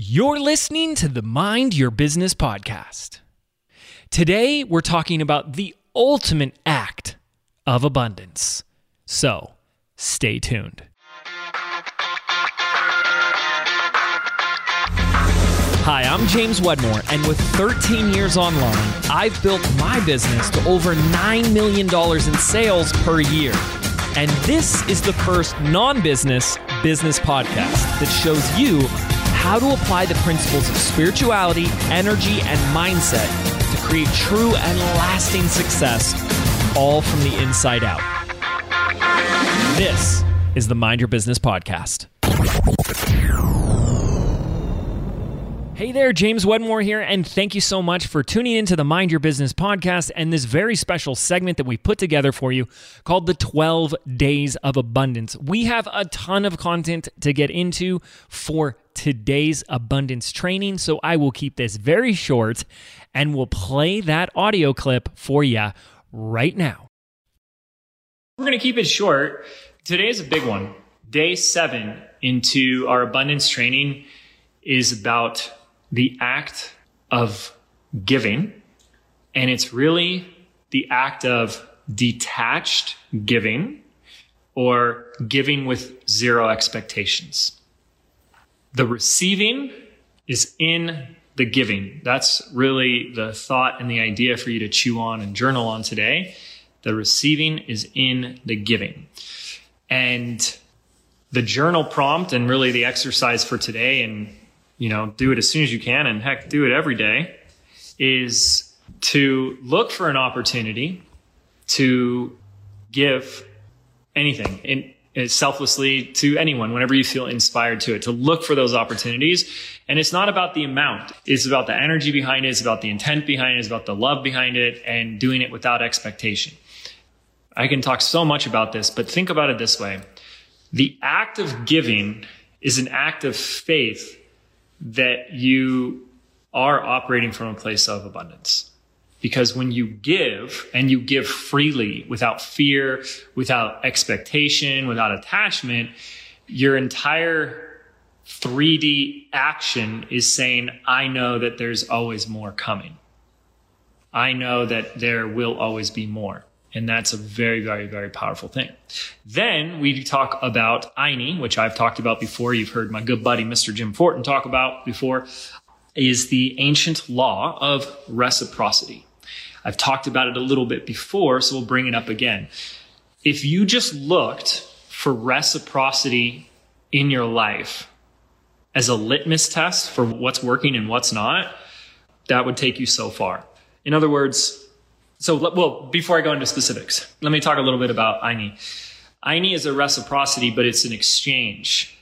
You're listening to the Mind Your Business podcast. Today, we're talking about the ultimate act of abundance. So, stay tuned. Hi, I'm James Wedmore, and with 13 years online, I've built my business to over $9 million in sales per year. And this is the first non business business podcast that shows you how to apply the principles of spirituality, energy, and mindset to create true and lasting success, all from the inside out. This is the Mind Your Business podcast. Hey there, James Wedmore here, and thank you so much for tuning into the Mind Your Business podcast and this very special segment that we put together for you called the 12 Days of Abundance. We have a ton of content to get into for today's abundance training, so I will keep this very short and we'll play that audio clip for you right now. We're going to keep it short. Today is a big one. Day seven into our abundance training is about the act of giving, and it's really the act of detached giving or giving with zero expectations. The receiving is in the giving. That's really the thought and the idea for you to chew on and journal on today. The receiving is in the giving. And the journal prompt and really the exercise for today and you know, do it as soon as you can and heck, do it every day is to look for an opportunity to give anything in, in selflessly to anyone whenever you feel inspired to it, to look for those opportunities. And it's not about the amount. It's about the energy behind it. It's about the intent behind it. It's about the love behind it and doing it without expectation. I can talk so much about this, but think about it this way. The act of giving is an act of faith that you are operating from a place of abundance. Because when you give and you give freely without fear, without expectation, without attachment, your entire 3D action is saying, I know that there's always more coming. I know that there will always be more. And that's a very, very, very powerful thing. Then we talk about Ayni, which I've talked about before. You've heard my good buddy, Mr. Jim Fortin, talk about before, is the ancient law of reciprocity. I've talked about it a little bit before, so we'll bring it up again. If you just looked for reciprocity in your life as a litmus test for what's working and what's not, that would take you so far. In other words, so, well, before I go into specifics, let me talk a little bit about Ayni. Ayni is a reciprocity, but it's an exchange.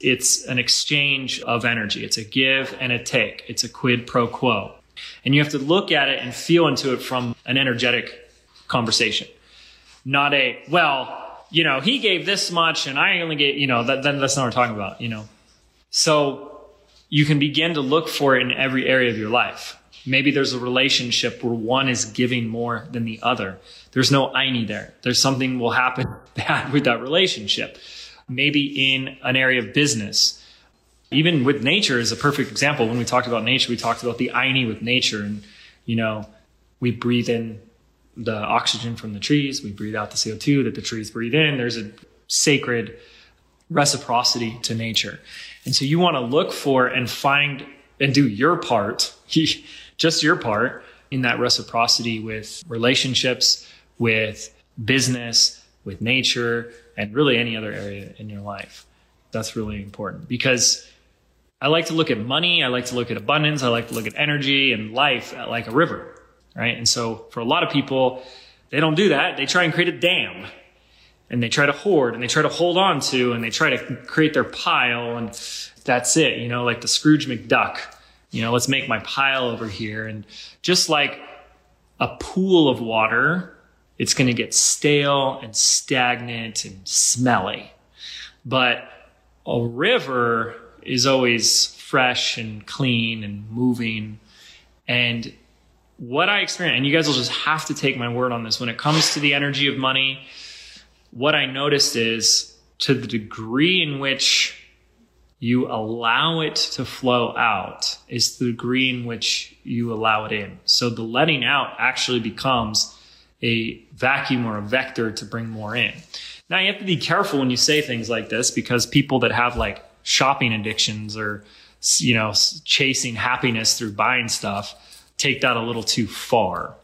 It's an exchange of energy. It's a give and a take. It's a quid pro quo. And you have to look at it and feel into it from an energetic conversation, not a, well, you know, he gave this much and I only gave, you know, that, that, that's not what we're talking about, you know. So you can begin to look for it in every area of your life. Maybe there's a relationship where one is giving more than the other. There's no Ayni there. There's something will happen bad with that relationship. Maybe in an area of business. Even with nature is a perfect example. When we talked about nature, we talked about the Ayni with nature. And, you know, we breathe in the oxygen from the trees. We breathe out the CO2 that the trees breathe in. There's a sacred reciprocity to nature. And so you want to look for and find and do your part just your part in that reciprocity with relationships, with business, with nature, and really any other area in your life. That's really important because I like to look at money, I like to look at abundance, I like to look at energy and life like a river, right? And so for a lot of people, they don't do that. They try and create a dam and they try to hoard and they try to hold on to and they try to create their pile and that's it, you know, like the Scrooge McDuck you know, let's make my pile over here. And just like a pool of water, it's going to get stale and stagnant and smelly. But a river is always fresh and clean and moving. And what I experience, and you guys will just have to take my word on this, when it comes to the energy of money, what I noticed is to the degree in which you allow it to flow out is the degree in which you allow it in. So the letting out actually becomes a vacuum or a vector to bring more in. Now you have to be careful when you say things like this because people that have like shopping addictions or you know chasing happiness through buying stuff take that a little too far.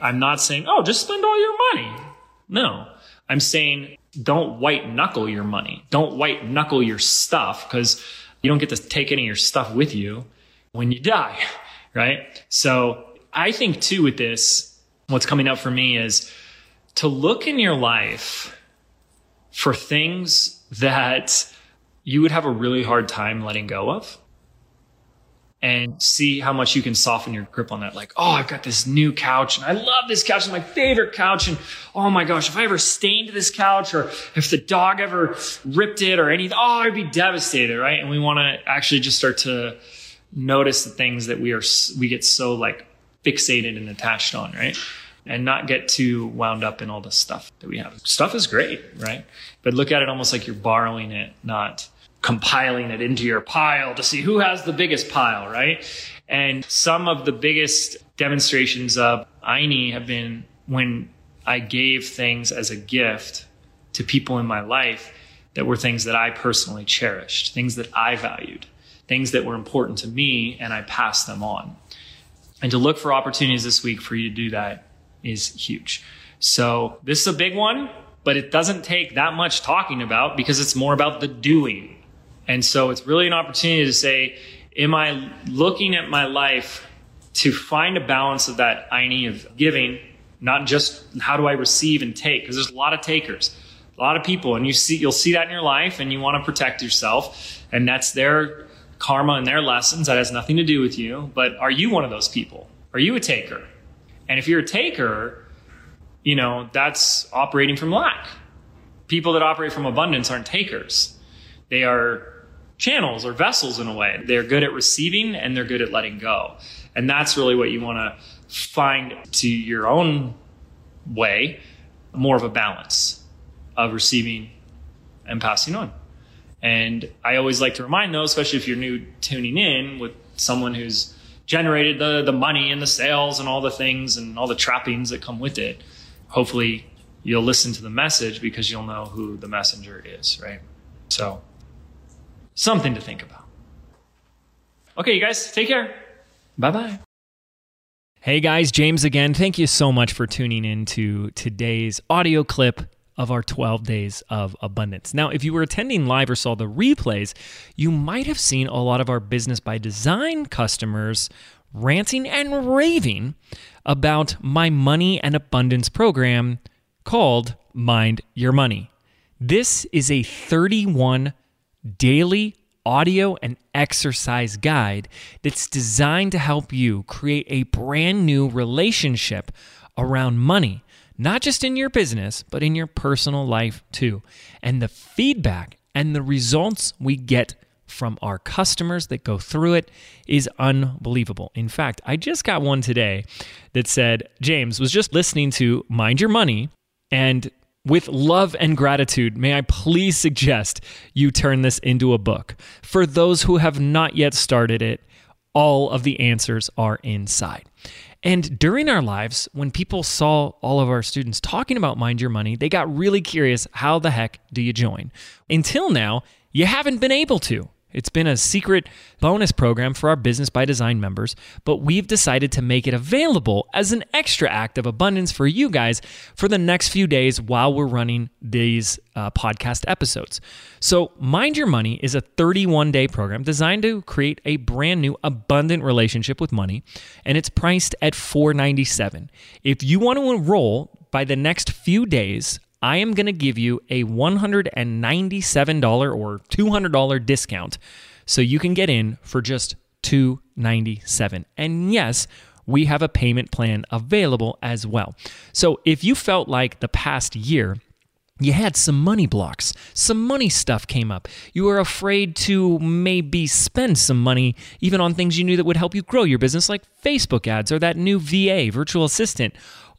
I'm not saying, "Oh, just spend all your money." No. I'm saying don't white knuckle your money. Don't white knuckle your stuff because you don't get to take any of your stuff with you when you die, right? So I think too with this, what's coming up for me is to look in your life for things that you would have a really hard time letting go of and see how much you can soften your grip on that. Like, oh, I've got this new couch and I love this couch. It's my favorite couch. And oh my gosh, if I ever stained this couch or if the dog ever ripped it or anything, oh, I'd be devastated, right? And we want to actually just start to notice the things that we are, we get so like fixated and attached on, right? And not get too wound up in all the stuff that we have. Stuff is great, right? But look at it almost like you're borrowing it, not compiling it into your pile to see who has the biggest pile, right? And some of the biggest demonstrations of Ayni have been when I gave things as a gift to people in my life that were things that I personally cherished, things that I valued, things that were important to me, and I passed them on. And to look for opportunities this week for you to do that is huge. So this is a big one, but it doesn't take that much talking about because it's more about the doing. And so it's really an opportunity to say, am I looking at my life to find a balance of that Ayni of giving, not just how do I receive and take? Because there's a lot of takers, a lot of people, and you see you'll see that in your life, and you want to protect yourself, and that's their karma and their lessons. That has nothing to do with you. But are you one of those people? Are you a taker? And if you're a taker, you know that's operating from lack. People that operate from abundance aren't takers. They are channels or vessels in a way. They're good at receiving and they're good at letting go. And that's really what you want to find to your own way more of a balance of receiving and passing on. And I always like to remind those, especially if you're new tuning in with someone who's generated the, the money and the sales and all the things and all the trappings that come with it. Hopefully you'll listen to the message because you'll know who the messenger is, right? So Something to think about. Okay, you guys, take care. Bye bye. Hey guys, James again. Thank you so much for tuning in to today's audio clip of our 12 days of abundance. Now, if you were attending live or saw the replays, you might have seen a lot of our business by design customers ranting and raving about my money and abundance program called Mind Your Money. This is a 31 daily audio and exercise guide that's designed to help you create a brand new relationship around money, not just in your business, but in your personal life too. And the feedback and the results we get from our customers that go through it is unbelievable. In fact, I just got one today that said, James was just listening to Mind Your Money and with love and gratitude, may I please suggest you turn this into a book. For those who have not yet started it, all of the answers are inside. And during our lives, when people saw all of our students talking about Mind Your Money, they got really curious how the heck do you join? Until now, you haven't been able to. It's been a secret bonus program for our Business by Design members, but we've decided to make it available as an extra act of abundance for you guys for the next few days while we're running these uh, podcast episodes. So, Mind Your Money is a 31 day program designed to create a brand new abundant relationship with money, and it's priced at 497. If you want to enroll by the next few days, I am going to give you a $197 or $200 discount so you can get in for just 297. And yes, we have a payment plan available as well. So if you felt like the past year you had some money blocks, some money stuff came up. You were afraid to maybe spend some money even on things you knew that would help you grow your business, like Facebook ads or that new VA, virtual assistant.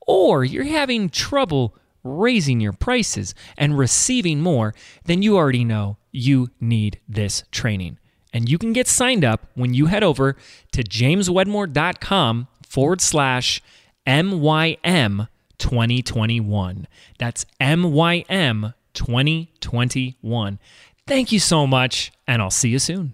Or you're having trouble raising your prices and receiving more, then you already know you need this training. and you can get signed up when you head over to jameswedmore.com forward slash MYM 2021. That's MYM 2021. Thank you so much, and I'll see you soon.